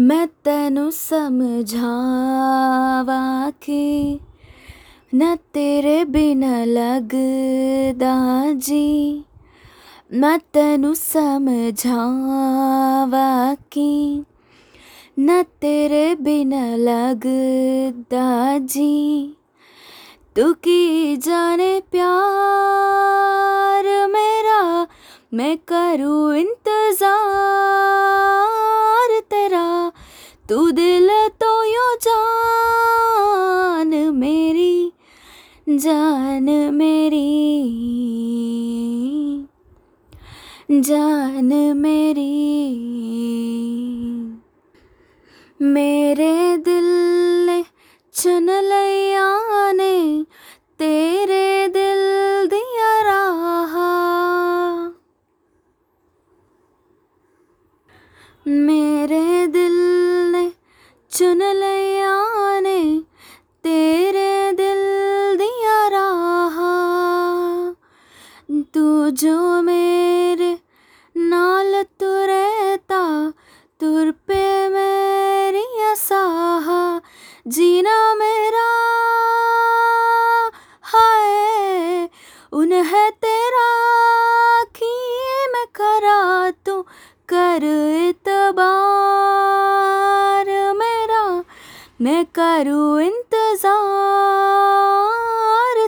मैं तेनु समझावा के न तेरे बिना लगदा जी। मैं तेनु समझावा के न तेरे बिना लगदा जी। तू की जाने प्यार मेरा, मैं करूँ इंतज़ार। तू दिल तो यो जान मेरी जान मेरी जान मेरी। मेरे दिल चुन लिया ने, तेरे दिल दिया रहा। मेरे चुन लिया ने तेरे दिल दिया रहा। तू जो मेरे नाल तू रहता, तुर पे मेरी साहा जीना मेरा हाय उन्हें तेरा की मैं करा तू कर इतबार। मेरा मैं करूँ इंतज़ार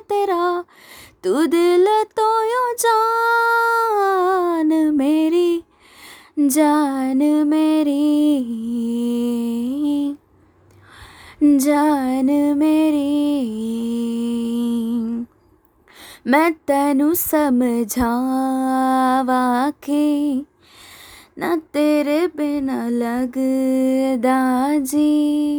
तेरा, तू दिल तो यो जान मेरी जान मेरी जान मेरी। मैं तेनू समझावा के ना तेरे बिना लगदा जी।